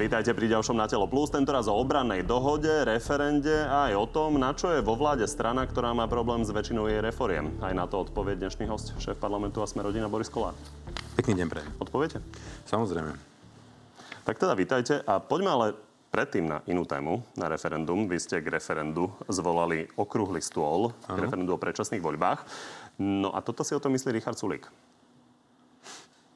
Vítajte pri ďalšom Na telo plus, tentoraz o obrannej dohode, referende a aj o tom, na čo je vo vláde strana, ktorá má problém s väčšinou jej reforiem. Aj na to odpovie dnešný host, šéf parlamentu a sme rodina Boris Kolár. Pekný deň pre. Odpoviete? Samozrejme. Tak teda vítajte a poďme ale predtým na inú tému, na referendum. Vy ste k referendu zvolali okrúhly stôl, ano. k referendu o predčasných voľbách. No a toto si o tom myslí Richard Sulik.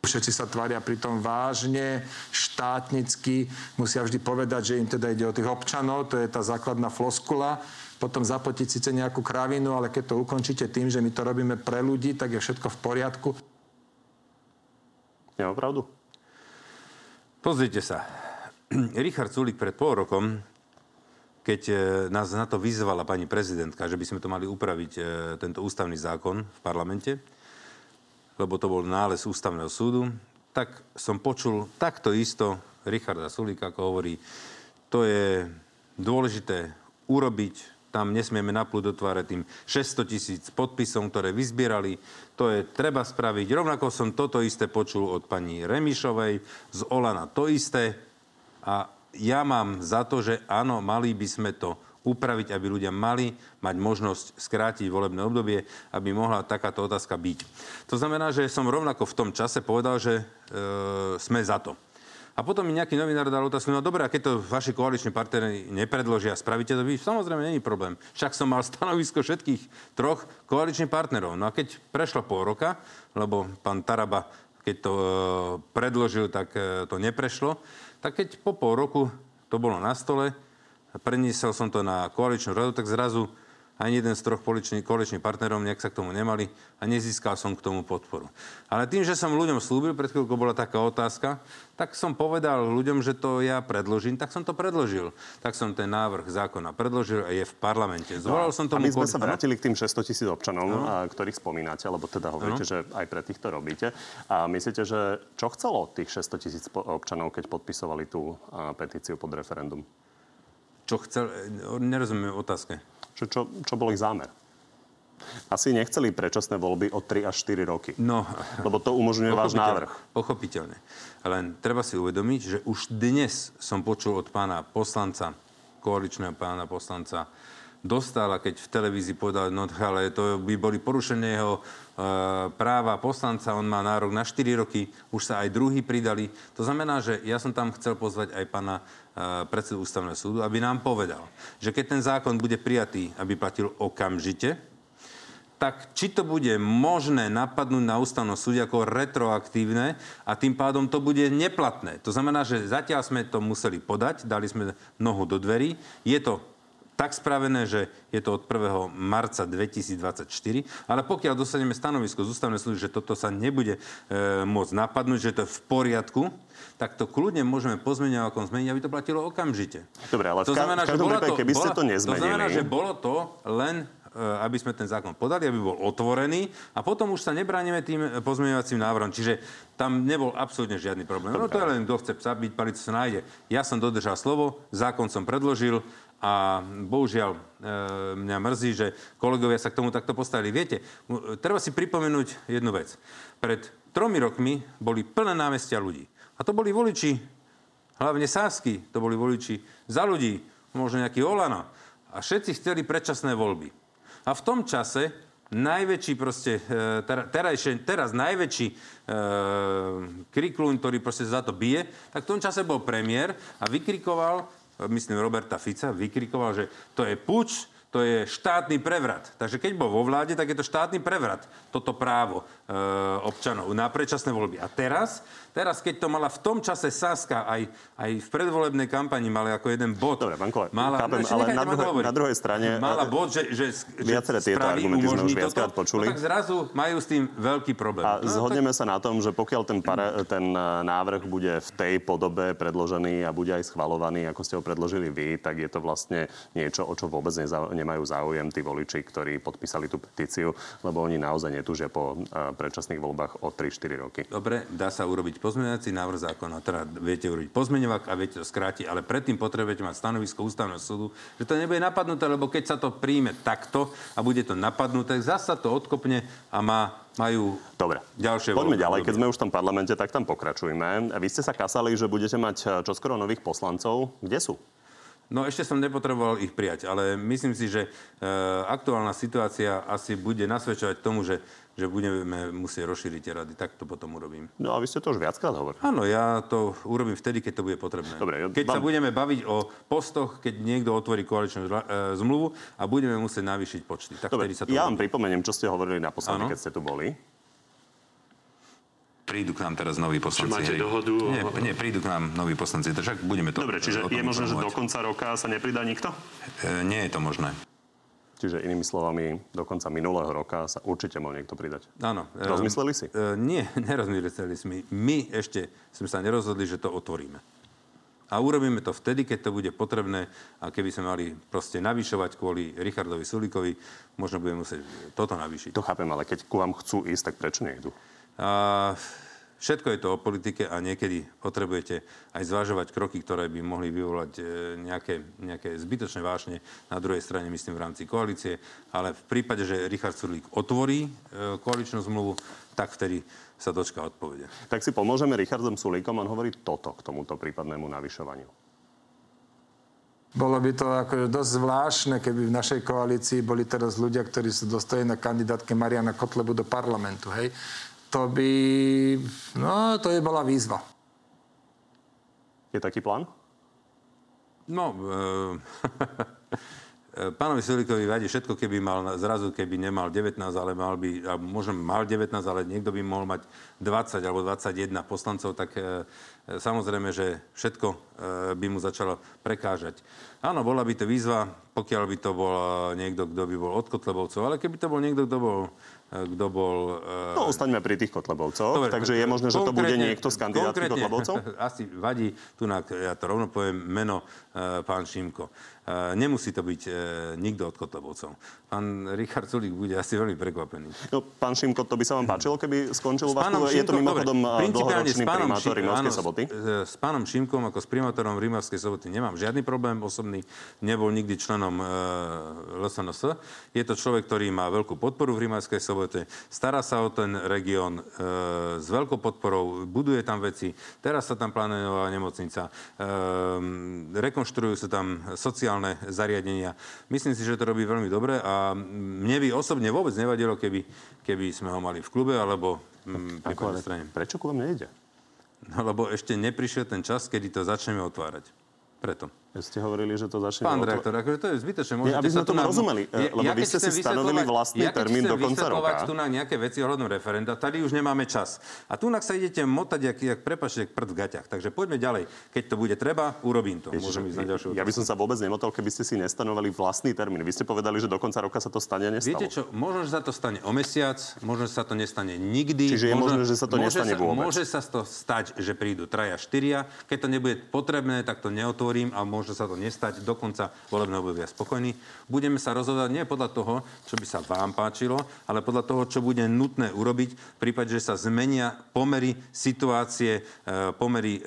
Všetci sa tvária pritom vážne, štátnicky. Musia vždy povedať, že im teda ide o tých občanov, to je tá základná floskula. Potom zapotiť síce nejakú kravinu, ale keď to ukončíte tým, že my to robíme pre ľudí, tak je všetko v poriadku. Nemám pravdu? Pozrite sa. Richard Sulik pred pol rokom, keď e, nás na to vyzvala pani prezidentka, že by sme to mali upraviť, e, tento ústavný zákon v parlamente, lebo to bol nález ústavného súdu, tak som počul takto isto Richarda Sulika, ako hovorí, to je dôležité urobiť, tam nesmieme naplúť do tým 600 tisíc podpisom, ktoré vyzbierali. To je treba spraviť. Rovnako som toto isté počul od pani Remišovej, z Olana to isté. A ja mám za to, že áno, mali by sme to upraviť, aby ľudia mali mať možnosť skrátiť volebné obdobie, aby mohla takáto otázka byť. To znamená, že som rovnako v tom čase povedal, že e, sme za to. A potom mi nejaký novinár dal otázku, no dobré, a keď to vaši koaliční partnery nepredložia, spravíte to vy? Samozrejme, není problém. Však som mal stanovisko všetkých troch koaličných partnerov. No a keď prešlo pol roka, lebo pán Taraba, keď to e, predložil, tak e, to neprešlo, tak keď po pol roku to bolo na stole, preniesol som to na koaličnú radu, tak zrazu ani jeden z troch koaličných partnerov nejak sa k tomu nemali a nezískal som k tomu podporu. Ale tým, že som ľuďom slúbil, pred chvíľkou bola taká otázka, tak som povedal ľuďom, že to ja predložím, tak som to predložil. Tak som ten návrh zákona predložil a je v parlamente. Zvolal no, som tomu... A my sme sa vrátili k tým 600 tisíc občanov, no. ktorých spomínate, lebo teda hovoríte, no. že aj pre týchto robíte. A myslíte, že čo chcelo tých 600 tisíc občanov, keď podpisovali tú petíciu pod referendum? Čo chcel... Nerozumiem otázke. Čo, čo, čo bol ich zámer? Asi nechceli predčasné voľby o 3 až 4 roky. No, lebo to umožňuje váš návrh. Pochopiteľne. Len treba si uvedomiť, že už dnes som počul od pána poslanca, koaličného pána poslanca, dostala, keď v televízii povedal, no ale to by boli porušené jeho e, práva poslanca, on má nárok na 4 roky, už sa aj druhý pridali. To znamená, že ja som tam chcel pozvať aj pána e, predsedu ústavného súdu, aby nám povedal, že keď ten zákon bude prijatý, aby platil okamžite, tak či to bude možné napadnúť na ústavnom súde ako retroaktívne a tým pádom to bude neplatné. To znamená, že zatiaľ sme to museli podať, dali sme nohu do dverí. Je to tak spravené, že je to od 1. marca 2024, ale pokiaľ dostaneme stanovisko z ústavnej služby, že toto sa nebude e, môcť napadnúť, že to je v poriadku, tak to kľudne môžeme pozmeniť, ako zmeniť, aby to platilo okamžite. Dobre, ale to znamená, v každom prípade, keby ste to nezmenili... To znamená, že bolo to len e, aby sme ten zákon podali, aby bol otvorený a potom už sa nebránime tým pozmeňovacím návrhom. Čiže tam nebol absolútne žiadny problém. No to je len, kto chce psa byť, palicu sa nájde. Ja som dodržal slovo, zákon som predložil, a bohužiaľ e, mňa mrzí, že kolegovia sa k tomu takto postavili. Viete, treba si pripomenúť jednu vec. Pred tromi rokmi boli plné námestia ľudí. A to boli voliči, hlavne Sásky, to boli voliči za ľudí, možno nejaký Olano. A všetci chceli predčasné voľby. A v tom čase najväčší proste, e, terajšie, teraz najväčší e, kriklúň, ktorý proste za to bije, tak v tom čase bol premiér a vykrikoval myslím Roberta Fica, vykrikoval, že to je puč, to je štátny prevrat. Takže keď bol vo vláde, tak je to štátny prevrat, toto právo občanov na predčasné voľby. A teraz Teraz, keď to mala v tom čase Saska, aj, aj v predvolebnej kampani mala ako jeden bod. Dobre, Kole, mala, chápem, ale na, druhej, na druhej strane... Mala bod, že, že, viaceré že tieto argumenty sme už viackrát počuli. No, tak zrazu majú s tým veľký problém. A no, zhodneme tak... sa na tom, že pokiaľ ten, para, ten e, návrh bude v tej podobe predložený a bude aj schvalovaný, ako ste ho predložili vy, tak je to vlastne niečo, o čo vôbec nemajú záujem tí voliči, ktorí podpísali tú petíciu, lebo oni naozaj netúžia po predčasných voľbách o 3-4 roky. Dobre, dá sa urobiť pozmeňovací návrh zákona, teda viete urobiť pozmeňovak a viete to skrátiť, ale predtým potrebujete mať stanovisko ústavného súdu, že to nebude napadnuté, lebo keď sa to príjme takto a bude to napadnuté, zasa to odkopne a má majú Dobre. ďalšie Poďme ďalej. Keď sme už v tom parlamente, tak tam pokračujme. Vy ste sa kasali, že budete mať eh, čoskoro nových poslancov. Kde sú? No ešte som nepotreboval ich prijať, ale myslím si, že e, aktuálna situácia asi bude nasvedčovať tomu, že, že budeme musieť rozšíriť tie rady. Tak to potom urobím. No a vy ste to už viackrát hovorili. Áno, ja to urobím vtedy, keď to bude potrebné. Dobre, keď vám... sa budeme baviť o postoch, keď niekto otvorí koaličnú e, zmluvu a budeme musieť navýšiť počty. Tak Dobre, sa to ja vám pripomeniem, čo ste hovorili naposledy, keď ste tu boli. Prídu k nám teraz noví poslanci. Či máte dohodu? Nie, nie, prídu k nám noví poslanci, však budeme to Dobre, čiže je možné, že do konca roka sa nepridá nikto? E, nie je to možné. Čiže inými slovami, do konca minulého roka sa určite mohol niekto pridať. Áno. Rozmysleli si? E, nie, nerozmysleli sme. My ešte sme sa nerozhodli, že to otvoríme. A urobíme to vtedy, keď to bude potrebné a keby sme mali proste navyšovať kvôli Richardovi Sulíkovi, možno budeme musieť toto navýšiť. To chápem, ale keď ku vám chcú ísť, tak prečo nejdu? A všetko je to o politike a niekedy potrebujete aj zvažovať kroky, ktoré by mohli vyvolať e, nejaké, nejaké zbytočné vášne na druhej strane, myslím, v rámci koalície. Ale v prípade, že Richard Surlík otvorí e, koaličnú zmluvu, tak vtedy sa dočka odpovede. Tak si pomôžeme Richardom Sulíkom, on hovorí toto k tomuto prípadnému navyšovaniu. Bolo by to ako dosť zvláštne, keby v našej koalícii boli teraz ľudia, ktorí sú dostojení na kandidátke Mariana Kotlebu do parlamentu. Hej? To by, no to je bola výzva. Je taký plán? No, e, pánovi Sulíkovi vadí všetko, keby mal zrazu, keby nemal 19, ale mal by, a možno mal 19, ale niekto by mohol mať 20 alebo 21 poslancov, tak e, samozrejme, že všetko e, by mu začalo prekážať. Áno, bola by to výzva, pokiaľ by to bol niekto, kto by bol od Kotlebovcov, ale keby to bol niekto, kto bol kto bol... Uh... No, ostaňme pri tých Kotlebovcoch. Dobre, takže je možné, že to bude niekto z kandidátov Kotlebovcov? Asi vadí, tu ja to rovno poviem, meno uh, pán Šimko. Nemusí to byť nikto od Kotlebovcov. Pán Richard Sulík bude asi veľmi prekvapený. No, pán Šimko, to by sa vám páčilo, keby skončil u vás? Je to mimochodom dlhoročný primátor Rimavskej soboty? S pánom Šimkom ako s primátorom Rimavskej soboty nemám žiadny problém osobný. Nebol nikdy členom uh, LSNS. Je to človek, ktorý má veľkú podporu v Rimavskej sobote. Stará sa o ten región uh, s veľkou podporou, buduje tam veci. Teraz sa tam plánuje nová nemocnica. Uh, rekonštruujú sa tam sociálne zariadenia. Myslím si, že to robí veľmi dobre a mne by osobne vôbec nevadilo, keby, keby sme ho mali v klube alebo mm, pri strane. Prečo vám nejde? No, lebo ešte neprišiel ten čas, kedy to začneme otvárať. Preto. Ste hovorili, že to začne... Pán direktor, akože to je zbytočné. Môžete aby sme to rozumeli, ja, lebo ja, vy ste si stanovili vlastný ja, termín do konca roka. tu na nejaké veci ohľadom referenda, tady už nemáme čas. A tu sa idete motať, jak, jak prepačte, prd v gaťach. Takže poďme ďalej. Keď to bude treba, urobím to. Ježiš, Môžem ísť na ďalšiu Ja by som sa vôbec nemotal, keby ste si nestanovali vlastný termín. Vy ste povedali, že do konca roka sa to stane a nestalo. Viete čo, možno, že sa to stane o mesiac, možno, že sa to nestane nikdy. Čiže je možno, že sa to nestane vôbec. Môže sa to stať, že prídu traja, štyria. Keď to nebude potrebné, tak to neotvorím a môže sa to nestať do konca volebného obdobia spokojní. Budeme sa rozhodovať nie podľa toho, čo by sa vám páčilo, ale podľa toho, čo bude nutné urobiť v prípade, že sa zmenia pomery situácie, e, pomery e,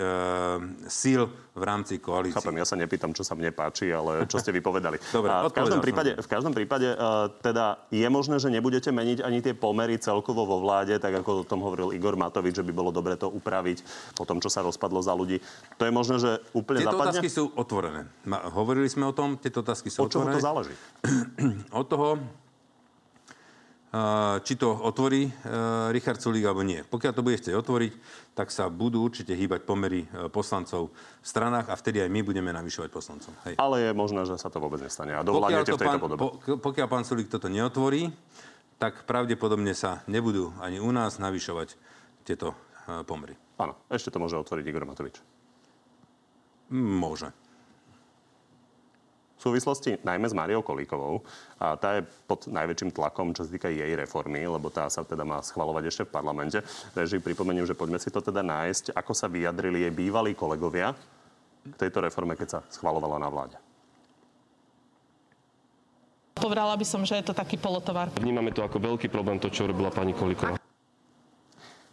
síl v rámci koalície. Chápem, ja sa nepýtam, čo sa mne páči, ale čo ste vypovedali. Dobre, v každom prípade, v každom prípade uh, teda je možné, že nebudete meniť ani tie pomery celkovo vo vláde, tak ako o tom hovoril Igor Matovič, že by bolo dobre to upraviť po tom, čo sa rozpadlo za ľudí. To je možné, že úplne Tieto zapadne? otázky sú otvorené. Hovorili sme o tom, tieto otázky sú Od čoho otvorené. to záleží? Od toho, či to otvorí e, Richard Sulík alebo nie. Pokiaľ to bude chcieť otvoriť, tak sa budú určite hýbať pomery e, poslancov v stranách a vtedy aj my budeme navyšovať poslancov. Hej. Ale je možné, že sa to vôbec nestane a dovládnete v tejto pán, podobe. Po, pokiaľ pán Sulík toto neotvorí, tak pravdepodobne sa nebudú ani u nás navyšovať tieto e, pomery. Áno, ešte to môže otvoriť Igor Matovič. Môže v súvislosti najmä s Máriou Kolíkovou. A tá je pod najväčším tlakom, čo sa týka jej reformy, lebo tá sa teda má schvalovať ešte v parlamente. Takže pripomeniem, že poďme si to teda nájsť, ako sa vyjadrili jej bývalí kolegovia k tejto reforme, keď sa schvalovala na vláde. povedala by som, že je to taký polotovar. Vnímame to ako veľký problém, to, čo robila pani Kolíková.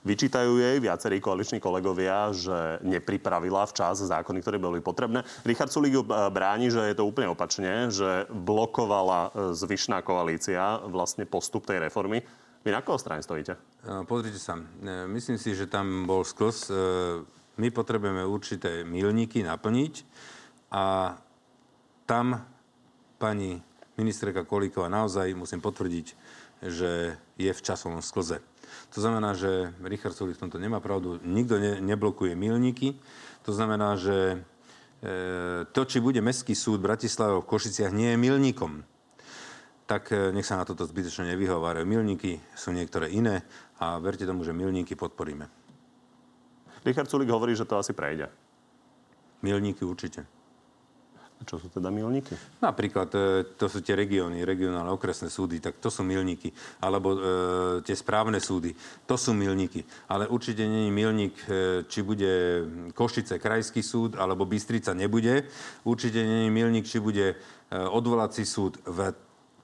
Vyčítajú jej viacerí koaliční kolegovia, že nepripravila včas zákony, ktoré boli potrebné. Richard Sulík e, bráni, že je to úplne opačne, že blokovala e, zvyšná koalícia vlastne postup tej reformy. Vy na koho strane stojíte? E, pozrite sa, myslím si, že tam bol sklos. My potrebujeme určité milníky naplniť a tam pani ministerka Kolíková naozaj, musím potvrdiť, že je v časovom sklze. To znamená, že Richard Sulik v tomto nemá pravdu. Nikto ne, neblokuje milníky. To znamená, že e, to, či bude Mestský súd Bratislava v Košiciach, nie je milníkom. Tak e, nech sa na toto zbytočne nevyhovárajú. Milníky sú niektoré iné a verte tomu, že milníky podporíme. Richard Sulik hovorí, že to asi prejde. Milníky určite. Čo sú teda milníky? Napríklad e, to sú tie regióny, regionálne okresné súdy, tak to sú milníky. Alebo e, tie správne súdy, to sú milníky. Ale určite je milník, e, či bude Košice krajský súd, alebo Bystrica nebude. Určite je milník, či bude e, odvolací súd v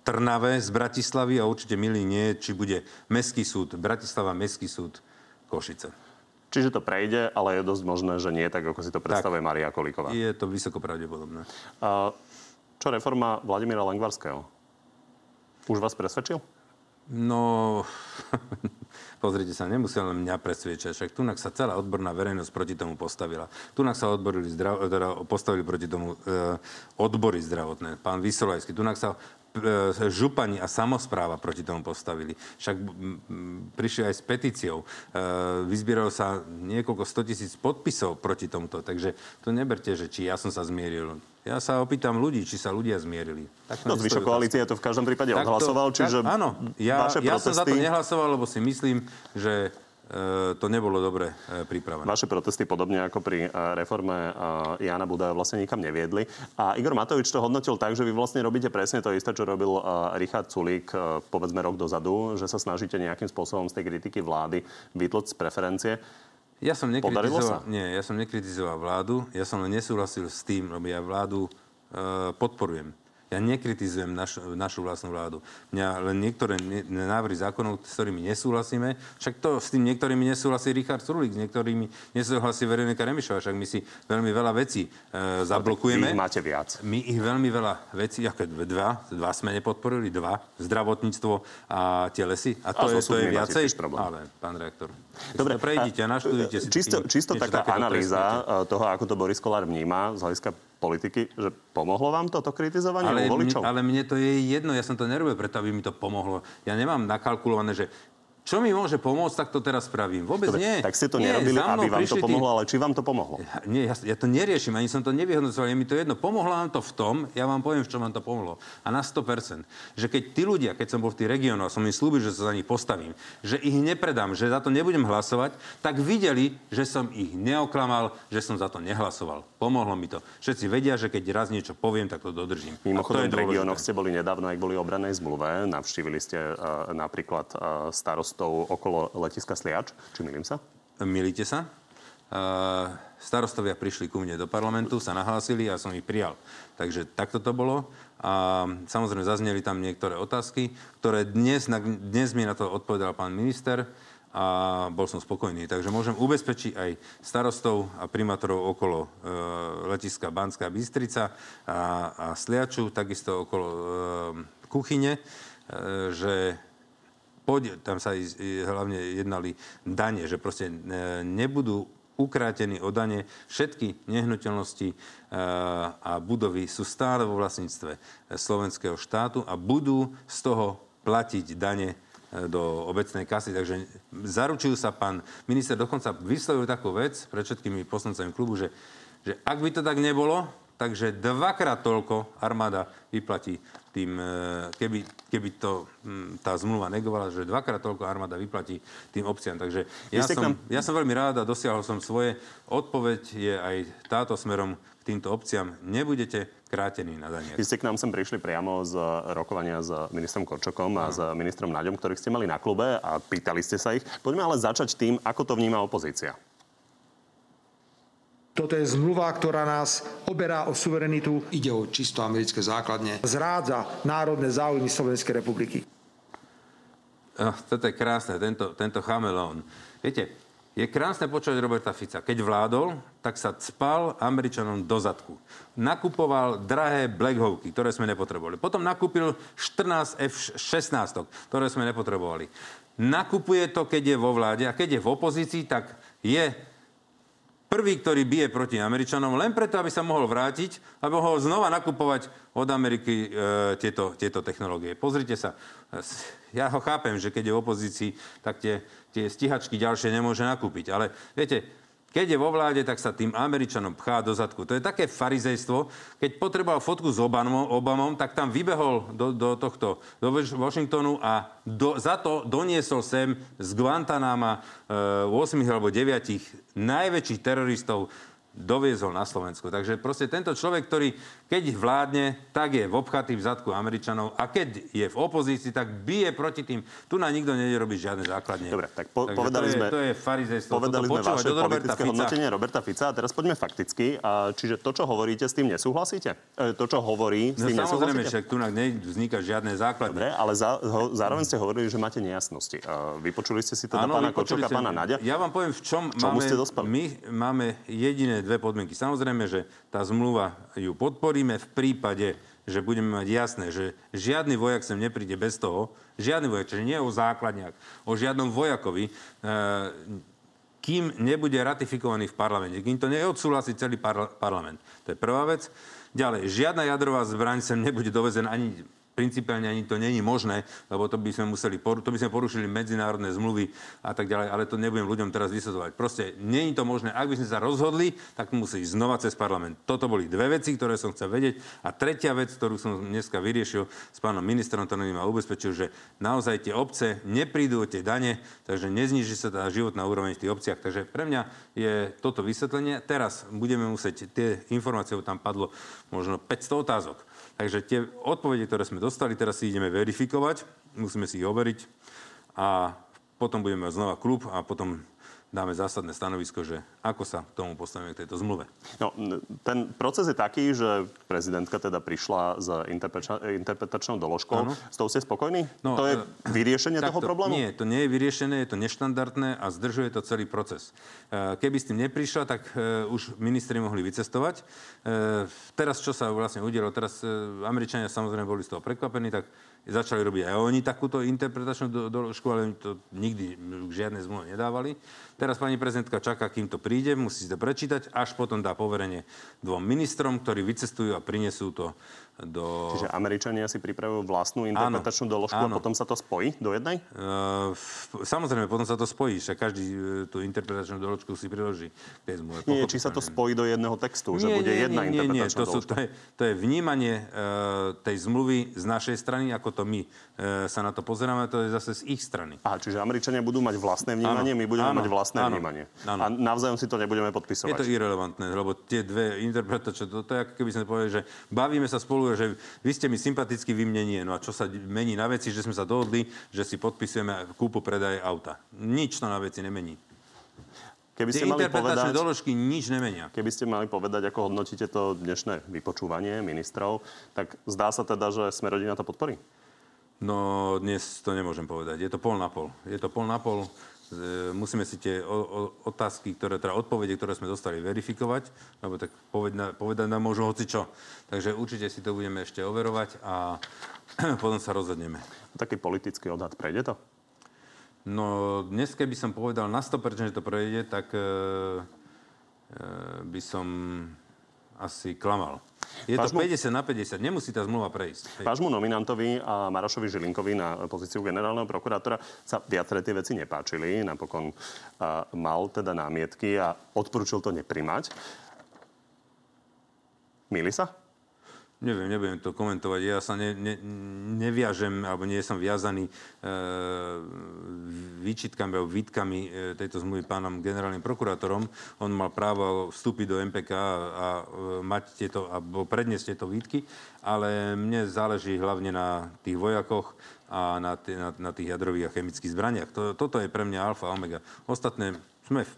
Trnave z Bratislavy a určite milník nie či bude Mestský súd Bratislava, Mestský súd Košice. Čiže to prejde, ale je dosť možné, že nie tak, ako si to predstavuje tak, Maria Kolíková. Je to vysoko pravdepodobné. A čo reforma Vladimíra Langvarského? Už vás presvedčil? No, pozrite sa, nemusel len mňa presviečať, však tu sa celá odborná verejnosť proti tomu postavila. Tu sa odborili zdrav, teda postavili proti tomu e, odbory zdravotné, pán Vysolajský. Tu sa župani a samozpráva proti tomu postavili. Však prišli aj s petíciou. E, vyzbieralo sa niekoľko 100 tisíc podpisov proti tomuto. Takže to neberte, že či ja som sa zmieril. Ja sa opýtam ľudí, či sa ľudia zmierili. Tak no, zvyšok koalície to v každom prípade tak odhlasoval, to, čiže tak, áno, ja, ja som za to nehlasoval, lebo si myslím, že E, to nebolo dobre e, pripravené. Vaše protesty, podobne ako pri e, reforme Jana Budaja, vlastne nikam neviedli. A Igor Matovič to hodnotil tak, že vy vlastne robíte presne to isté, čo robil Richard Sulík, povedzme rok dozadu, že sa snažíte nejakým spôsobom z tej kritiky vlády vytlať z preferencie. Ja som, nekritizoval, nie, ja som nekritizoval vládu, ja som len nesúhlasil s tým, lebo ja vládu e, podporujem. Ja nekritizujem naš, našu vlastnú vládu. Mňa len niektoré návrhy zákonov, s ktorými nesúhlasíme, však to s tým niektorými nesúhlasí Richard Surulik, s niektorými nesúhlasí Veronika Remišová, však my si veľmi veľa vecí e, zablokujeme. Vy ich máte viac. My ich veľmi veľa vecí, ako dva, dva sme nepodporili, dva, zdravotníctvo a tie lesy. A to, a je, to je viacej. Ale, pán reaktor. Dobre, prejdite a naštudujte si. Čisto, čisto taká analýza e, toho, ako to Boris Kolár vníma z hľadiska politiky, že pomohlo vám toto kritizovanie ale, voličov? Ale mne to je jedno, ja som to nerobil preto, aby mi to pomohlo. Ja nemám nakalkulované, že čo mi môže pomôcť, tak to teraz spravím. Vôbec Dobre, nie. Tak ste to nie, nerobili, aby vám to pomohlo, ale či vám to pomohlo? Ja, nie, ja, ja to neriešim, ani som to nevyhodnocoval, je mi to jedno. Pomohlo vám to v tom, ja vám poviem, v čom vám to pomohlo. A na 100%. Že keď tí ľudia, keď som bol v tých regiónoch a som im slúbil, že sa za nich postavím, že ich nepredám, že za to nebudem hlasovať, tak videli, že som ich neoklamal, že som za to nehlasoval. Pomohlo mi to. Všetci vedia, že keď raz niečo poviem, tak to dodržím. Mimochodom, v regiónoch ste boli nedávno, ak boli obranej zmluve, navštívili ste uh, napríklad uh, starost starostov okolo letiska Sliač. Či milím sa? Milíte sa. Uh, starostovia prišli ku mne do parlamentu, sa nahlásili a som ich prijal. Takže takto to bolo. A samozrejme zazneli tam niektoré otázky, ktoré dnes, dnes mi na to odpovedal pán minister a bol som spokojný. Takže môžem ubezpečiť aj starostov a primátorov okolo e, letiska Banská Bystrica a, a Sliaču, takisto okolo e, kuchyne, e, že poď, tam sa hlavne jednali dane, že proste e, nebudú ukrátení o dane. Všetky nehnuteľnosti e, a budovy sú stále vo vlastníctve slovenského štátu a budú z toho platiť dane e, do obecnej kasy. Takže zaručujú sa pán minister, dokonca vyslovil takú vec pred všetkými poslancami klubu, že, že ak by to tak nebolo, takže dvakrát toľko armáda vyplatí tým, e, keby, keby to tá zmluva negovala, že dvakrát toľko armáda vyplatí tým obciam. Takže ja som, ja som veľmi rád a dosiahol som svoje. Odpoveď je aj táto smerom k týmto obciam. Nebudete krátení na daniach. Vy ste k nám sem prišli priamo z rokovania s ministrom Korčokom a s ministrom Naďom, ktorých ste mali na klube a pýtali ste sa ich. Poďme ale začať tým, ako to vníma opozícia. Toto je zmluva, ktorá nás oberá o suverenitu, Ide o čisto americké základne. zrádza národné záujmy Slovenskej republiky. Oh, toto je krásne, tento, tento chamelón. Viete, je krásne počuť Roberta Fica. Keď vládol, tak sa cpal Američanom do zadku. Nakupoval drahé Blackhawky, ktoré sme nepotrebovali. Potom nakúpil 14 F-16, ktoré sme nepotrebovali. Nakupuje to, keď je vo vláde a keď je v opozícii, tak je prvý, ktorý bije proti Američanom, len preto, aby sa mohol vrátiť, aby mohol znova nakupovať od Ameriky e, tieto, tieto technológie. Pozrite sa, ja ho chápem, že keď je v opozícii, tak tie, tie stíhačky ďalšie nemôže nakúpiť. Ale viete, keď je vo vláde, tak sa tým Američanom pchá do zadku. To je také farizejstvo. Keď potreboval fotku s Obamom, Obamom tak tam vybehol do, do tohto, do Washingtonu a do, za to doniesol sem z Guantanama e, 8 alebo 9 najväčších teroristov doviezol na Slovensku. Takže proste tento človek, ktorý keď vládne, tak je v obchatý v zadku Američanov a keď je v opozícii, tak bije proti tým. Tu na nikto nejde robiť žiadne základne. Dobre, tak po, povedali to sme... Je, to je farizejstvo. Povedali sme vaše od Roberta Fica. hodnotenie Roberta Fica a teraz poďme fakticky. A, čiže to, čo hovoríte, s tým nesúhlasíte? E, to, čo hovorí, s No tým samozrejme, nesúhlasíte? však tu nevzniká žiadne základne. Dobre, ale za, ho, zároveň ste hovorili, že máte nejasnosti. Uh, vypočuli ste si teda Áno, pána Kočoka, pána Nadia? Ja vám poviem, v čom máme, my máme jediné dve podmienky. Samozrejme, že tá zmluva ju podporíme v prípade, že budeme mať jasné, že žiadny vojak sem nepríde bez toho, žiadny vojak, čiže nie o základniak, o žiadnom vojakovi, e, kým nebude ratifikovaný v parlamente, kým to neodsúhlasí celý parla- parlament. To je prvá vec. Ďalej, žiadna jadrová zbraň sem nebude dovezená ani principiálne ani to není možné, lebo to by sme museli, to by sme porušili medzinárodné zmluvy a tak ďalej, ale to nebudem ľuďom teraz vysvetľovať. Proste není to možné. Ak by sme sa rozhodli, tak musí ísť znova cez parlament. Toto boli dve veci, ktoré som chcel vedieť. A tretia vec, ktorú som dneska vyriešil s pánom ministrom, ktorý ma ubezpečil, že naozaj tie obce neprídu o tie dane, takže nezniží sa tá životná úroveň v tých obciach. Takže pre mňa je toto vysvetlenie. Teraz budeme musieť, tie informácie tam padlo možno 500 otázok. Takže tie odpovede, ktoré sme dostali, teraz si ideme verifikovať, musíme si ich overiť a potom budeme mať znova klub a potom dáme zásadné stanovisko, že ako sa k tomu postavíme k tejto zmluve. No, ten proces je taký, že prezidentka teda prišla s interpreta- interpretačnou doložkou. Áno. S tou ste spokojní? No, to je e, vyriešenie toho Takto, problému? Nie, to nie je vyriešené, je to neštandardné a zdržuje to celý proces. E, Keby s tým neprišla, tak e, už ministri mohli vycestovať. Teraz, čo sa vlastne udialo, teraz Američania samozrejme boli z toho prekvapení, tak začali robiť aj oni takúto interpretačnú do- doložku, ale to nikdy k žiadnej zmluve nedávali. Teraz pani prezidentka čaká, kým to príde, musí si to prečítať, až potom dá poverenie dvom ministrom, ktorí vycestujú a prinesú to do... Čiže Američania si pripravujú vlastnú interpretačnú doložku a áno. potom sa to spojí do jednej? Uh, samozrejme, potom sa to spojí, že každý uh, tú interpretačnú doložku si priloží k tej zmluve. Nie, či sa to spojí do jedného textu, že bude jedna nie, nie, interpretačná to, sú, doložka. to, je, to je vnímanie uh, tej zmluvy z našej strany, ako to my uh, sa na to pozeráme, to je zase z ich strany. Aha, čiže Američania budú mať vlastné vnímanie, Áno, my budeme áno, mať vlastné áno, vnímanie. áno. A navzájom si to nebudeme Je podpisovať. to irrelevantné, lebo tie dve interpretačné, to, to je ako keby sme povedali, že bavíme sa spolu, že vy ste mi sympaticky, vy mne nie. No a čo sa mení na veci, že sme sa dohodli, že si podpisujeme kúpu predaj auta. Nič to na veci nemení. Keby ste mali povedať, doložky nič nemenia. keby ste mali povedať, ako hodnotíte to dnešné vypočúvanie ministrov, tak zdá sa teda, že sme rodina to podporí? No dnes to nemôžem povedať. Je to pol na pol. Je to pol na pol. E, Musíme si tie otázky, ktoré, teda odpovede, ktoré sme dostali, verifikovať, lebo tak povedať, povedať nám môžu hoci čo. Takže určite si to budeme ešte overovať a potom sa rozhodneme. Taký politický odhad, prejde to? No dnes, keby som povedal na 100%, že to prejde, tak e, e, by som asi klamal. Je to Vášmu- 50 na 50, nemusí tá zmluva prejsť. Vášmu nominantovi a Marošovi Žilinkovi na pozíciu generálneho prokurátora sa viaceré tie veci nepáčili. Napokon a, mal teda námietky a odporúčil to neprimať. Mýli sa? Neviem, nebudem to komentovať. Ja sa ne, ne, neviažem, alebo nie som viazaný e, výčitkami alebo výtkami e, tejto zmluvy pánom generálnym prokurátorom. On mal právo vstúpiť do MPK a, a e, mať tieto, alebo predniesť tieto výtky, ale mne záleží hlavne na tých vojakoch a na, t- na, na tých jadrových a chemických zbraniach. To, toto je pre mňa alfa a omega. Ostatné Sme v,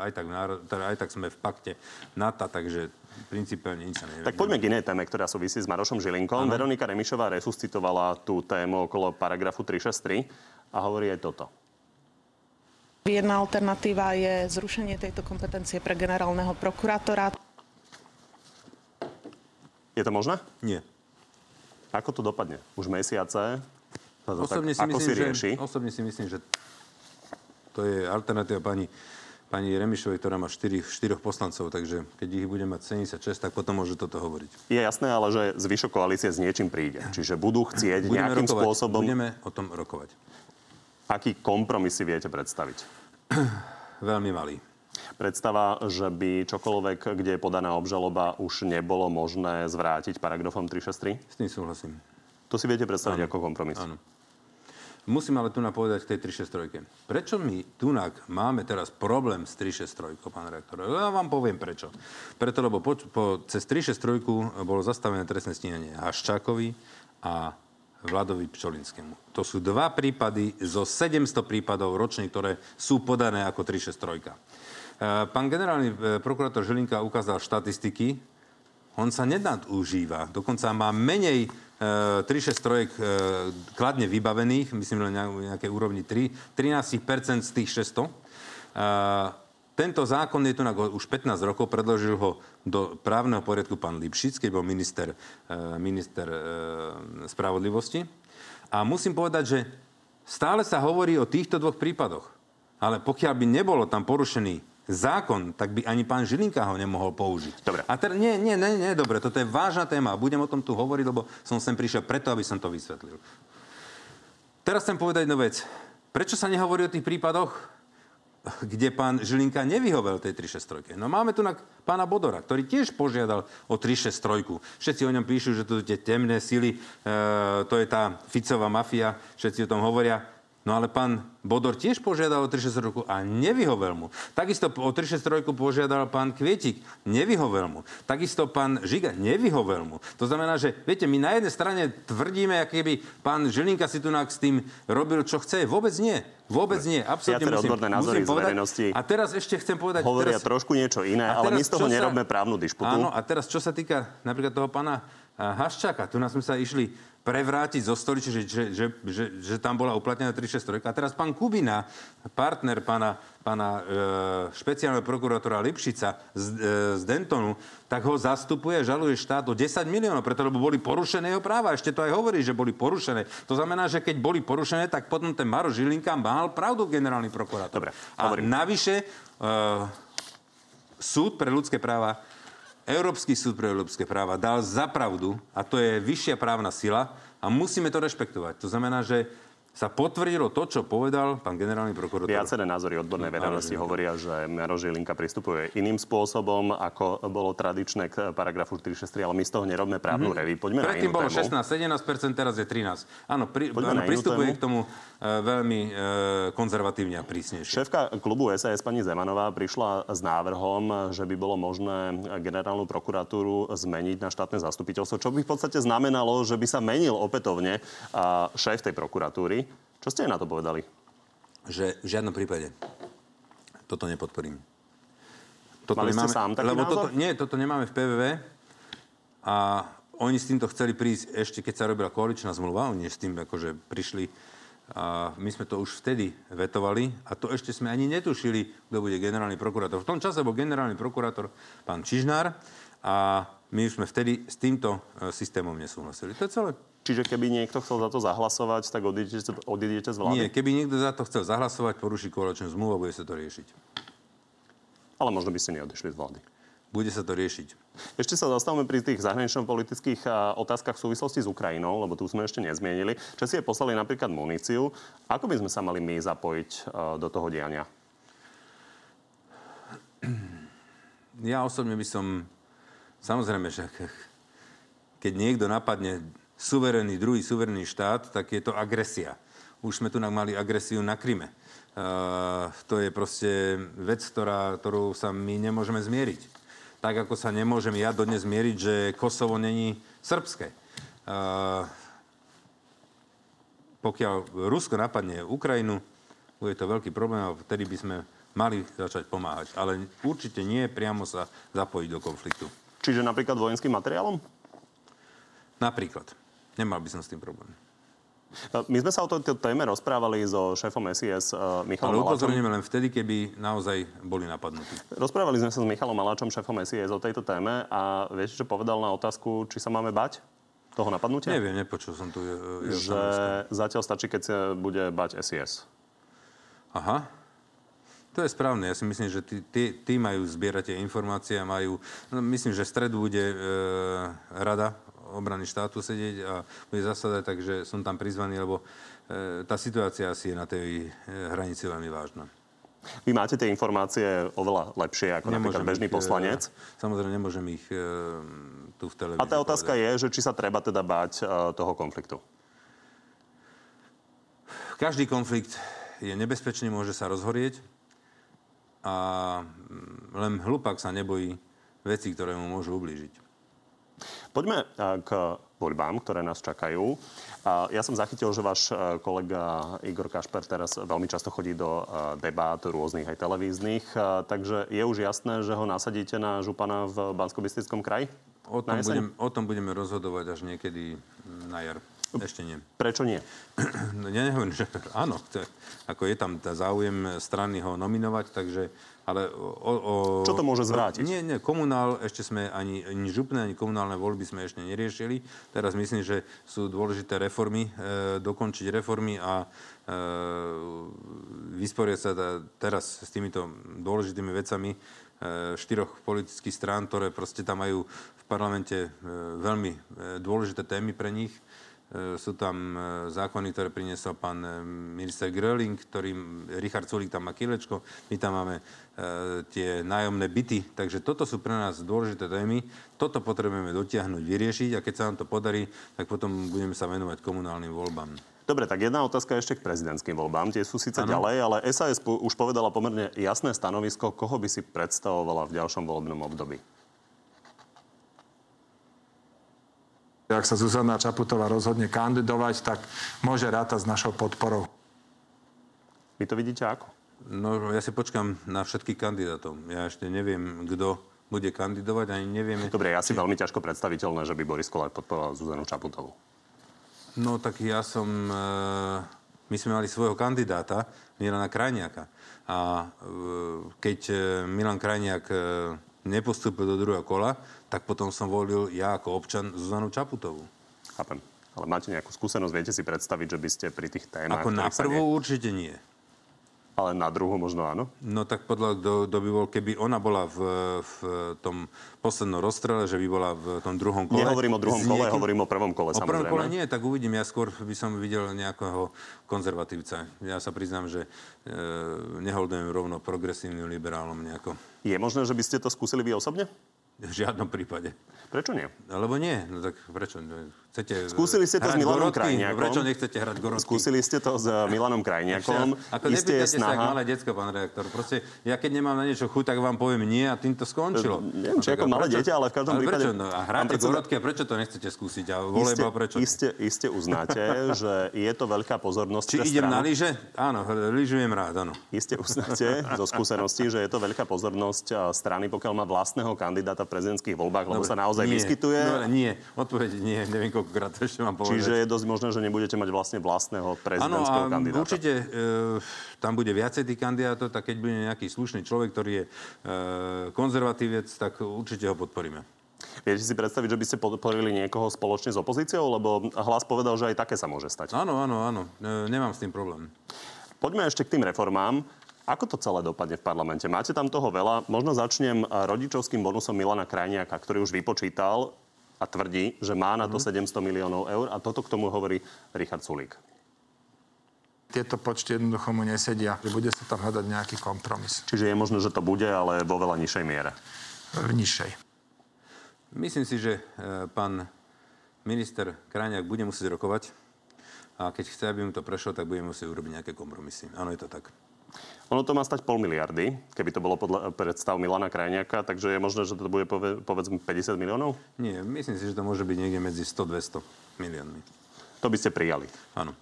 aj, tak v náro, teda aj tak sme v pakte NATO, takže principiálne nič sa nevie. Tak poďme k inej téme, ktorá súvisí s Marošom Žilinkom. Ano. Veronika Remišová resuscitovala tú tému okolo paragrafu 363 a hovorí aj toto. Jedna alternatíva je zrušenie tejto kompetencie pre generálneho prokurátora. Je to možné? Nie. Ako to dopadne? Už mesiace? Osobne tak, si, ako myslím, si rieši? že, osobne si myslím, že to je alternatíva pani, pani Remišovej, ktorá má 4, 4 poslancov, takže keď ich bude mať 76, tak potom môže toto hovoriť. Je jasné, ale že zvyšok koalície s niečím príde. Čiže budú chcieť Budeme nejakým rokovať, spôsobom... Budeme o tom rokovať. Aký kompromis si viete predstaviť? Veľmi malý. Predstava, že by čokoľvek, kde je podaná obžaloba, už nebolo možné zvrátiť paragrafom 363? S tým súhlasím. To si viete predstaviť ako kompromis? Áno. Musím ale tu napovedať k tej 363. Prečo my tunak máme teraz problém s 363, pán rektor? Ja vám poviem prečo. Preto, lebo po, po, cez 363 bolo zastavené trestné stíhanie Haščákovi a Vladovi Pčolinskému. To sú dva prípady zo 700 prípadov ročných, ktoré sú podané ako 363. E, pán generálny e, prokurátor Žilinka ukázal štatistiky. On sa nenadužíva. Dokonca má menej 3-6 trojek e, kladne vybavených, myslím na nejakej úrovni 3, 13% z tých 600. Tento zákon je tu na už 15 rokov, predložil ho do právneho poriadku pán Lipšic, keď bol minister, minister spravodlivosti. A musím povedať, že stále sa hovorí o týchto dvoch prípadoch. Ale pokiaľ by nebolo tam porušený zákon, tak by ani pán Žilinka ho nemohol použiť. Dobre. A teraz, nie, nie, nie, nie, dobre, toto je vážna téma. Budem o tom tu hovoriť, lebo som sem prišiel preto, aby som to vysvetlil. Teraz chcem povedať jednu vec. Prečo sa nehovorí o tých prípadoch, kde pán Žilinka nevyhovel tej 363? No máme tu na pána Bodora, ktorý tiež požiadal o 363. Všetci o ňom píšu, že to sú tie temné sily, e, to je tá Ficová mafia, všetci o tom hovoria. No ale pán Bodor tiež požiadal o 363 a nevyhovel mu. Takisto o 363 požiadal pán Kvietik, nevyhovel mu. Takisto pán Žiga, nevyhovel mu. To znamená, že viete, my na jednej strane tvrdíme, aký by pán Žilinka si tu s tým robil, čo chce. Vôbec nie. Vôbec nie. Absolutne musím, odborné názory musím povedať. z A teraz ešte chcem povedať... Hovoria teraz, trošku niečo iné, ale my z toho nerobme právnu dišputu. Áno, a teraz čo sa týka napríklad toho pána Haščáka, tu nás sme sa išli prevrátiť zo stoliče, že, že, že, že, že tam bola uplatnená 363. A teraz pán Kubina, partner pána, pána e, špeciálneho prokurátora Lipšica z, e, z Dentonu, tak ho zastupuje a žaluje štát o 10 miliónov, preto lebo boli porušené jeho práva. Ešte to aj hovorí, že boli porušené. To znamená, že keď boli porušené, tak potom ten Maro Žilinka mal pravdu generálny prokurátor. Dobre, a navyše e, súd pre ľudské práva Európsky súd pre európske práva dal za pravdu, a to je vyššia právna sila, a musíme to rešpektovať. To znamená, že sa potvrdilo to, čo povedal pán generálny prokurátor. Viaceré názory odbornej verejnosti hovoria, že Maro Žilinka pristupuje iným spôsobom, ako bolo tradičné k paragrafu 463, ale my z toho nerobme právnu mm-hmm. reví. Poďme Predtým na inú bolo tému. 16-17%, teraz je 13. Áno, pri, áno pristupuje k tomu uh, veľmi uh, konzervatívne a prísnejšie. Šéfka klubu SAS pani Zemanová prišla s návrhom, že by bolo možné generálnu prokuratúru zmeniť na štátne zastupiteľstvo, čo by v podstate znamenalo, že by sa menil opätovne šéf tej prokuratúry. Čo ste na to povedali? Že v žiadnom prípade toto nepodporím. Toto Mali nemáme, ste sám taký lebo názor? toto, nie, toto nemáme v PVV a oni s týmto chceli prísť ešte, keď sa robila koaličná zmluva, oni s tým akože prišli a my sme to už vtedy vetovali a to ešte sme ani netušili, kto bude generálny prokurátor. V tom čase bol generálny prokurátor pán Čižnár a my už sme vtedy s týmto e, systémom nesúhlasili. To je celé. Čiže keby niekto chcel za to zahlasovať, tak odídete, odídete z vlády? Nie, keby niekto za to chcel zahlasovať, poruší koaličnú zmluvu a bude sa to riešiť. Ale možno by ste neodišli z vlády. Bude sa to riešiť. Ešte sa zastavme pri tých zahranično-politických otázkach v súvislosti s Ukrajinou, lebo tu sme ešte nezmienili. Česi je poslali napríklad muníciu. Ako by sme sa mali my zapojiť do toho diania? Ja osobne by som... Samozrejme, že keď niekto napadne suverénny, druhý suverénny štát, tak je to agresia. Už sme tu mali agresiu na Kryme. Uh, to je proste vec, ktorá, ktorú sa my nemôžeme zmieriť. Tak ako sa nemôžem ja dodnes zmieriť, že Kosovo není srbské. Uh, pokiaľ Rusko napadne Ukrajinu, bude to veľký problém a vtedy by sme mali začať pomáhať. Ale určite nie priamo sa zapojiť do konfliktu. Čiže napríklad vojenským materiálom? Napríklad. Nemal by som s tým problém. My sme sa o tejto téme rozprávali so šéfom SIS uh, Michalom Ale upozorníme len vtedy, keby naozaj boli napadnutí. Rozprávali sme sa s Michalom Maláčom, šéfom SIS, o tejto téme a viete, čo povedal na otázku, či sa máme bať toho napadnutia? Neviem, nepočul som tu jeho Že stanovisko. zatiaľ stačí, keď sa bude bať SIS. Aha. To je správne. Ja si myslím, že tí, tí, tí majú zbierať tie informácie a majú... No, myslím, že v stredu bude e, rada obrany štátu sedieť a bude zasadať, takže som tam prizvaný, lebo e, tá situácia asi je na tej e, hranici veľmi vážna. Vy máte tie informácie oveľa lepšie ako napríklad bežný ich, poslanec. E, samozrejme, nemôžem ich e, tu v televízii A tá otázka povedať. je, že či sa treba teda báť e, toho konfliktu. Každý konflikt je nebezpečný, môže sa rozhorieť a mm, len hlupák sa nebojí veci, ktoré mu môžu ublížiť. Poďme e, k voľbám, ktoré nás čakajú. Ja som zachytil, že váš e, kolega Igor Kašper teraz veľmi často chodí do e, debát rôznych aj televíznych. Takže je už jasné, že ho nasadíte na župana v bansko kraji? O tom, budem, o tom budeme rozhodovať až niekedy mm, na jar. Ešte nie. Prečo nie? No, ja nehovorím, že áno. To, ako je tam tá záujem strany ho nominovať, takže... Ale o, o, Čo to môže zvrátiť? Nie, nie, komunál, ešte sme ani, ani župné, ani komunálne voľby sme ešte neriešili. Teraz myslím, že sú dôležité reformy, e, dokončiť reformy a e, vysporiať sa tá, teraz s týmito dôležitými vecami e, štyroch politických strán, ktoré proste tam majú v parlamente e, veľmi e, dôležité témy pre nich. E, Sú tam e, zákony, ktoré priniesol pán e, minister Gröling, ktorý Richard Sulik tam má kilečko, my tam máme tie nájomné byty. Takže toto sú pre nás dôležité témy. Toto potrebujeme dotiahnuť, vyriešiť a keď sa nám to podarí, tak potom budeme sa venovať komunálnym voľbám. Dobre, tak jedna otázka ešte k prezidentským voľbám. Tie sú síce Áno. ďalej, ale SAS už povedala pomerne jasné stanovisko, koho by si predstavovala v ďalšom volebnom období. Ak sa Zuzana Čaputová rozhodne kandidovať, tak môže rátať s našou podporou. Vy to vidíte ako? No, ja si počkam na všetkých kandidátov. Ja ešte neviem, kto bude kandidovať, ani nevieme... Dobre, je asi veľmi ťažko predstaviteľné, že by Boris Kolár podporoval Zuzanu Čaputovú. No tak ja som... E, my sme mali svojho kandidáta, Milana Krajniaka. A e, keď e, Milan Krajniak e, nepostúpil do druhého kola, tak potom som volil ja ako občan Zuzanu Čaputovú. Chápem. Ale máte nejakú skúsenosť, viete si predstaviť, že by ste pri tých témach... Ako na prvú nie- určite nie. Ale na druhú možno áno? No tak podľa, kto by bol, keby ona bola v, v tom poslednom rozstrele, že by bola v tom druhom kole. Nehovorím o druhom s kole, niekým- hovorím o prvom kole, O prvom samozrejme. kole nie, tak uvidím. Ja skôr by som videl nejakého konzervatívca. Ja sa priznám, že e, neholdujem rovno progresívnym liberálom nejako. Je možné, že by ste to skúsili vy osobne? V žiadnom prípade. Prečo nie? Alebo nie. No tak prečo? No, Chcete Skúsili ste to s Milanom gorotky? Krajniakom? Prečo nechcete hrať gorotky? Skúsili ste to s eh, Milanom Krajniakom. Ako Isté je nepýtajte sa, snaha... malé decko, pán reaktor. Proste, ja keď nemám na niečo chuť, tak vám poviem nie a tým to skončilo. Neviem, či tak ako malé dieťa, ale v každom ale prípade- Prečo? No, a hráte predseda- gorotky a prečo to nechcete skúsiť? A Iste, volejbal prečo? iste, iste uznáte, že je to veľká pozornosť Či idem stranu. na lyže? Áno, lyžujem rád, áno. Iste uznáte zo skúseností, že je to veľká pozornosť eh, strany, pokiaľ má vlastného kandidáta v prezidentských voľbách, lebo sa naozaj nie. vyskytuje. No, nie, odpoveď nie, neviem koľkokrát ešte mám povedať. Čiže je dosť možné, že nebudete mať vlastne vlastného prezidentského a kandidáta. určite e, tam bude viacej tých kandidátov, tak keď bude nejaký slušný človek, ktorý je e, konzervatívec, tak určite ho podporíme. Viete si predstaviť, že by ste podporili niekoho spoločne s opozíciou? Lebo hlas povedal, že aj také sa môže stať. Áno, áno, áno, e, nemám s tým problém. Poďme ešte k tým reformám. Ako to celé dopadne v parlamente? Máte tam toho veľa. Možno začnem eh, rodičovským bonusom Milana Krajniaka, ktorý už vypočítal a tvrdí, že má na to 700 miliónov eur a toto k tomu hovorí Richard Sulík. Tieto počty jednoducho mu nesedia. Bude sa tam hľadať nejaký kompromis. Čiže je možné, že to bude, ale vo veľa nižšej miere. V nižšej. Myslím si, že e, pán minister Krajniak bude musieť rokovať a keď chce, aby mu to prešlo, tak bude musieť urobiť nejaké kompromisy. Áno, je to tak. Ono to má stať pol miliardy, keby to bolo podľa predstav Milana Krajniaka, takže je možné, že to bude pove, povedzme 50 miliónov? Nie, myslím si, že to môže byť niekde medzi 100-200 miliónmi. To by ste prijali. Áno.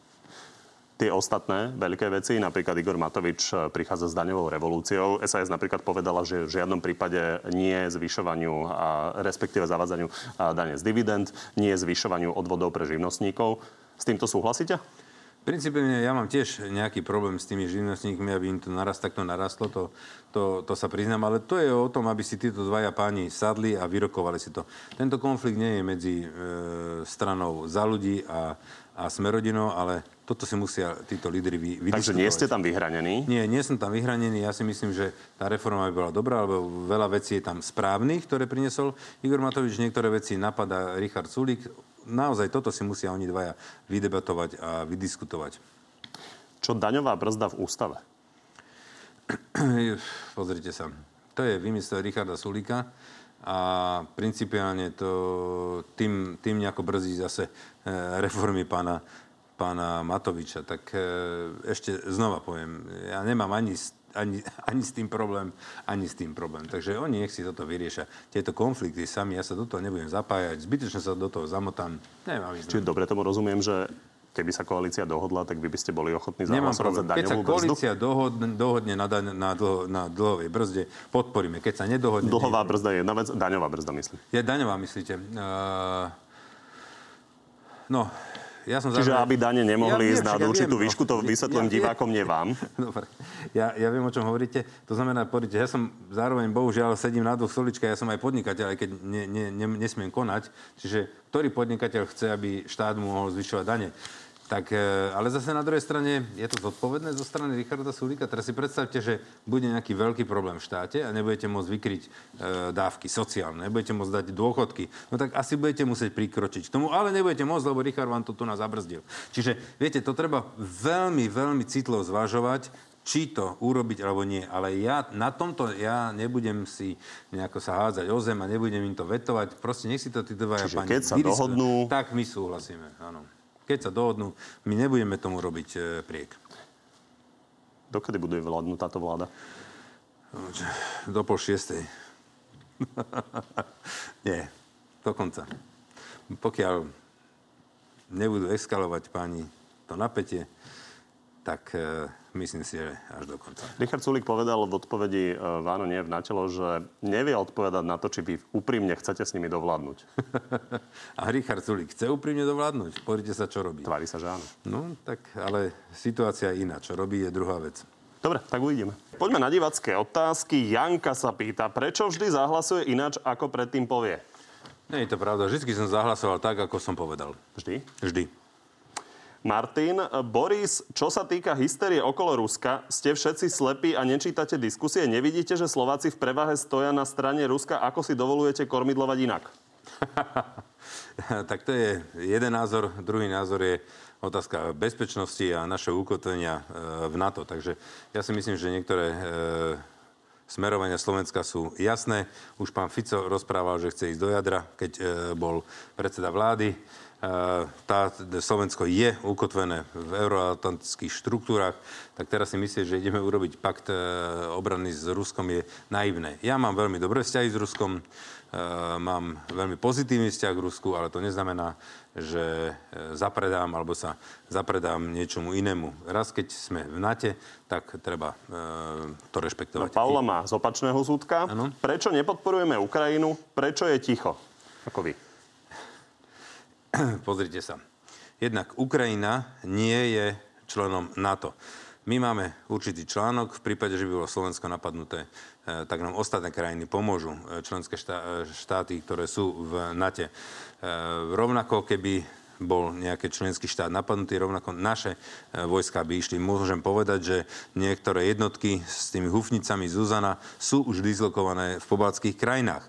tie ostatné veľké veci, napríklad Igor Matovič e, prichádza s daňovou revolúciou. SAS napríklad povedala, že v žiadnom prípade nie zvyšovaniu, a respektíve zavádzaniu dane z dividend, nie zvyšovaniu odvodov pre živnostníkov. S týmto súhlasíte? Principiálne ja mám tiež nejaký problém s tými živnostníkmi, aby im to narast, takto narastlo, to, to, to sa priznám, ale to je o tom, aby si títo dvaja páni sadli a vyrokovali si to. Tento konflikt nie je medzi e, stranou za ľudí a, a Smerodinou, ale toto si musia títo lídry vy, vydiskutovať. Takže nie ste tam vyhranení? Nie, nie som tam vyhranený. Ja si myslím, že tá reforma by bola dobrá, lebo veľa vecí je tam správnych, ktoré priniesol Igor Matovič. Niektoré veci napadá Richard Sulik naozaj toto si musia oni dvaja vydebatovať a vydiskutovať. Čo daňová brzda v ústave? Pozrite sa. To je vymysel Richarda Sulika a principiálne to tým, tým nejako brzdí zase e, reformy pána, pána Matoviča. Tak e, ešte znova poviem, ja nemám ani ani, ani s tým problém, ani s tým problém. Takže oni nech si toto vyriešia. Tieto konflikty sami, ja sa do toho nebudem zapájať, zbytečne sa do toho zamotám. Nemám Čiže dobre tomu rozumiem, že keby sa koalícia dohodla, tak vy by ste boli ochotní zahlasovať za daňovú Keď sa koalícia dohodne, dohodne na, daň, na, dlho, na dlhovej brzde, podporíme. Keď sa nedohodne... Dlhová brzda je jedna vec, daňová brzda myslím. Je daňová, myslíte? Uh, no, ja som Čiže aby dane nemohli ja ísť na určitú ja výšku, to vysvetlím ja, divákom, nie vám. Dobre. Ja, ja viem, o čom hovoríte. To znamená, poďte, ja som zároveň, bohužiaľ, sedím na dvoch stoličkách, ja som aj podnikateľ, aj keď ne, ne, ne, nesmiem konať. Čiže ktorý podnikateľ chce, aby štát mohol zvyšovať dane? Tak, e, ale zase na druhej strane je to zodpovedné zo strany Richarda Sulíka. Teraz si predstavte, že bude nejaký veľký problém v štáte a nebudete môcť vykryť e, dávky sociálne, nebudete môcť dať dôchodky. No tak asi budete musieť prikročiť k tomu, ale nebudete môcť, lebo Richard vám to tu nás zabrzdil. Čiže, viete, to treba veľmi, veľmi citlo zvažovať, či to urobiť alebo nie. Ale ja na tomto, ja nebudem si nejako sa hádzať o zem a nebudem im to vetovať. Proste nech si to tí dvaja pani keď sa dohodnú... Tak my súhlasíme, áno. Keď sa dohodnú, my nebudeme tomu robiť e, priek. Dokedy bude vládnuť táto vláda? Do pol šiestej. Nie, dokonca. Pokiaľ nebudú eskalovať páni to napätie, tak e, myslím si, že až do konca. Richard Sulik povedal v odpovedi e, Váno nie v natelo, že nevie odpovedať na to, či vy úprimne chcete s nimi dovládnuť. A Richard Sulik chce úprimne dovládnuť? Pozrite sa, čo robí. Tvári sa, že áno. No, tak ale situácia je iná. Čo robí, je druhá vec. Dobre, tak uvidíme. Poďme na divacké otázky. Janka sa pýta, prečo vždy zahlasuje ináč, ako predtým povie? Nie je to pravda. Vždy som zahlasoval tak, ako som povedal. Vždy? Vždy. Martin, Boris, čo sa týka hysterie okolo Ruska, ste všetci slepí a nečítate diskusie? Nevidíte, že Slováci v prevahe stoja na strane Ruska? Ako si dovolujete kormidlovať inak? tak to je jeden názor. Druhý názor je otázka bezpečnosti a našeho ukotvenia e, v NATO. Takže ja si myslím, že niektoré e, smerovania Slovenska sú jasné. Už pán Fico rozprával, že chce ísť do jadra, keď e, bol predseda vlády tá, Slovensko je ukotvené v euroatlantických štruktúrach, tak teraz si myslieť, že ideme urobiť pakt e, obrany s Ruskom je naivné. Ja mám veľmi dobré vzťahy s Ruskom, e, mám veľmi pozitívny vzťah k Rusku, ale to neznamená, že zapredám alebo sa zapredám niečomu inému. Raz, keď sme v NATE, tak treba to rešpektovať. No, Paula má z opačného súdka. Ano? Prečo nepodporujeme Ukrajinu? Prečo je ticho? Ako vy? Pozrite sa. Jednak Ukrajina nie je členom NATO. My máme určitý článok, v prípade, že by bolo Slovensko napadnuté, e, tak nám ostatné krajiny pomôžu, e, členské e, štáty, ktoré sú v NATO. Rovnako, keby bol nejaký členský štát napadnutý, rovnako naše vojska by išli. Môžem povedať, že niektoré jednotky s tými hufnicami Zuzana sú už dislokované v pobaltských krajinách.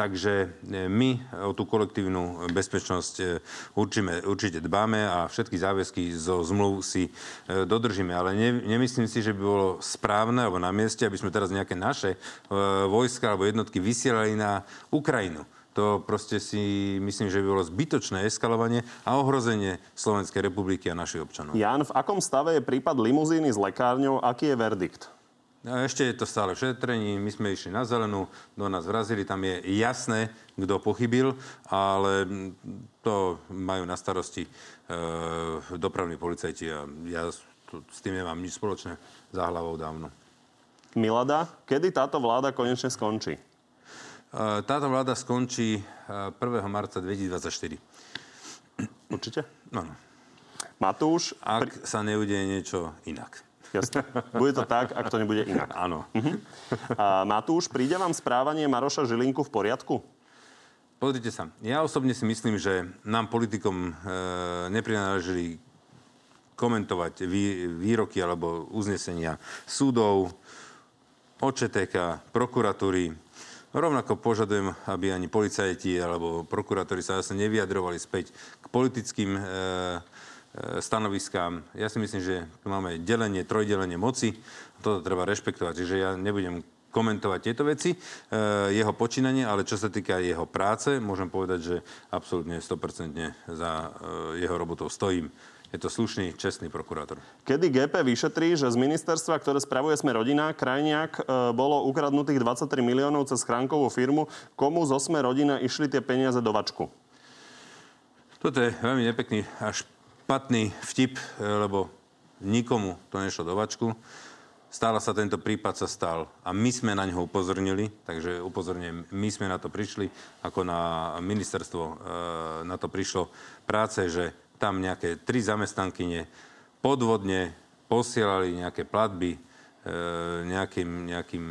Takže e, my o tú kolektívnu bezpečnosť e, určime, určite dbáme a všetky záväzky zo zmluv si e, dodržíme. Ale ne, nemyslím si, že by bolo správne alebo na mieste, aby sme teraz nejaké naše vojska alebo jednotky vysielali na Ukrajinu. To proste si myslím, že by bolo zbytočné eskalovanie a ohrozenie Slovenskej republiky a našich občanov. Jan, v akom stave je prípad limuzíny s lekárňou? Aký je verdikt? A ešte je to stále šetrení, my sme išli na zelenú, do nás vrazili, tam je jasné, kto pochybil, ale to majú na starosti e, dopravní policajti a ja tu, s tým nemám nič spoločné za hlavou dávno. Milada, kedy táto vláda konečne skončí? E, táto vláda skončí 1. marca 2024. Určite? No, Matúš, ak sa neudeje niečo inak. Jasne. Bude to tak, ak to nebude inak. Áno. A Matúš, príde vám správanie Maroša Žilinku v poriadku? Pozrite sa, ja osobne si myslím, že nám politikom e, neprináležili komentovať vý, výroky alebo uznesenia súdov, OČTK, prokuratúry. Rovnako požadujem, aby ani policajti alebo prokurátori sa zase nevyjadrovali späť k politickým E, stanoviskám. Ja si myslím, že tu máme delenie, trojdelenie moci. Toto treba rešpektovať. Čiže ja nebudem komentovať tieto veci, e, jeho počínanie, ale čo sa týka jeho práce, môžem povedať, že absolútne 100% za e, jeho robotou stojím. Je to slušný, čestný prokurátor. Kedy GP vyšetrí, že z ministerstva, ktoré spravuje sme rodina, Krajniak, e, bolo ukradnutých 23 miliónov cez chránkovú firmu, komu zo sme rodina išli tie peniaze do vačku? Toto je veľmi nepekný až špatný vtip, e, lebo nikomu to nešlo do vačku. Stále sa tento prípad sa stal a my sme na ňo upozornili, takže upozorňujem, my sme na to prišli, ako na ministerstvo e, na to prišlo práce, že tam nejaké tri zamestnankyne podvodne posielali nejaké platby e, nejakým, nejakým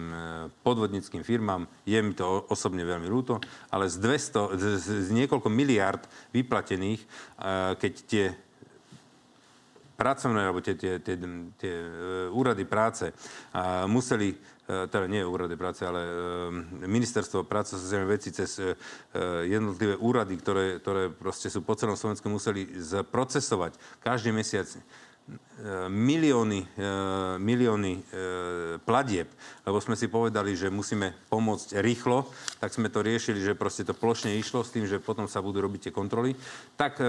podvodnickým firmám. Je mi to osobne veľmi ľúto, ale z, 200, z, z niekoľko miliard vyplatených, keď tie pracovné, alebo tie, tie, tie, tie e, úrady práce museli e, teda nie úrady práce, ale e, ministerstvo práce a sociálne veci cez jednotlivé úrady, ktoré, ktoré proste sú po celom Slovensku, museli procesovať každý mesiac milióny, milióny platieb, lebo sme si povedali, že musíme pomôcť rýchlo, tak sme to riešili, že proste to plošne išlo s tým, že potom sa budú robiť tie kontroly. Tak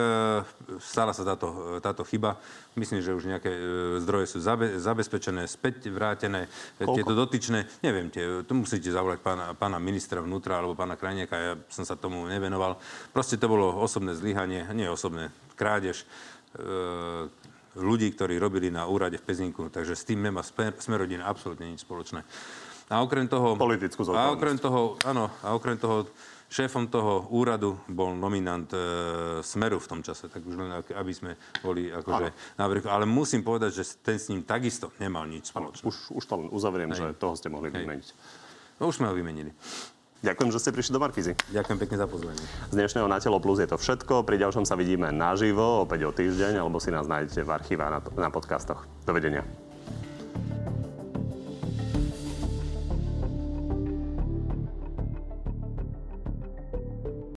stala sa táto, táto chyba. Myslím, že už nejaké e, zdroje sú zabe, zabezpečené, späť vrátené. E, Koľko? Tieto dotyčné, neviem, tie, to musíte zavolať pána, pána ministra vnútra alebo pána Krajniaka, ja som sa tomu nevenoval. Proste to bolo osobné zlyhanie, nie osobné, krádež e, ľudí, ktorí robili na úrade v Pezinku, takže s tým nemá Smerodina absolútne nič spoločné. A okrem toho... Politickú A okrem toho, áno, a okrem toho Šéfom toho úradu bol nominant e, Smeru v tom čase, tak už len aby sme boli akože návrh. Ale musím povedať, že ten s ním takisto nemal nič spoločné. Už, už to len uzavriem, Hej. že toho ste mohli Hej. vymeniť. No už sme ho vymenili. Ďakujem, že ste prišli do Markízy. Ďakujem pekne za pozvanie. Z dnešného Na telo plus je to všetko. Pri ďalšom sa vidíme naživo, opäť o týždeň, alebo si nás nájdete v archíve na, na podcastoch. Dovidenia.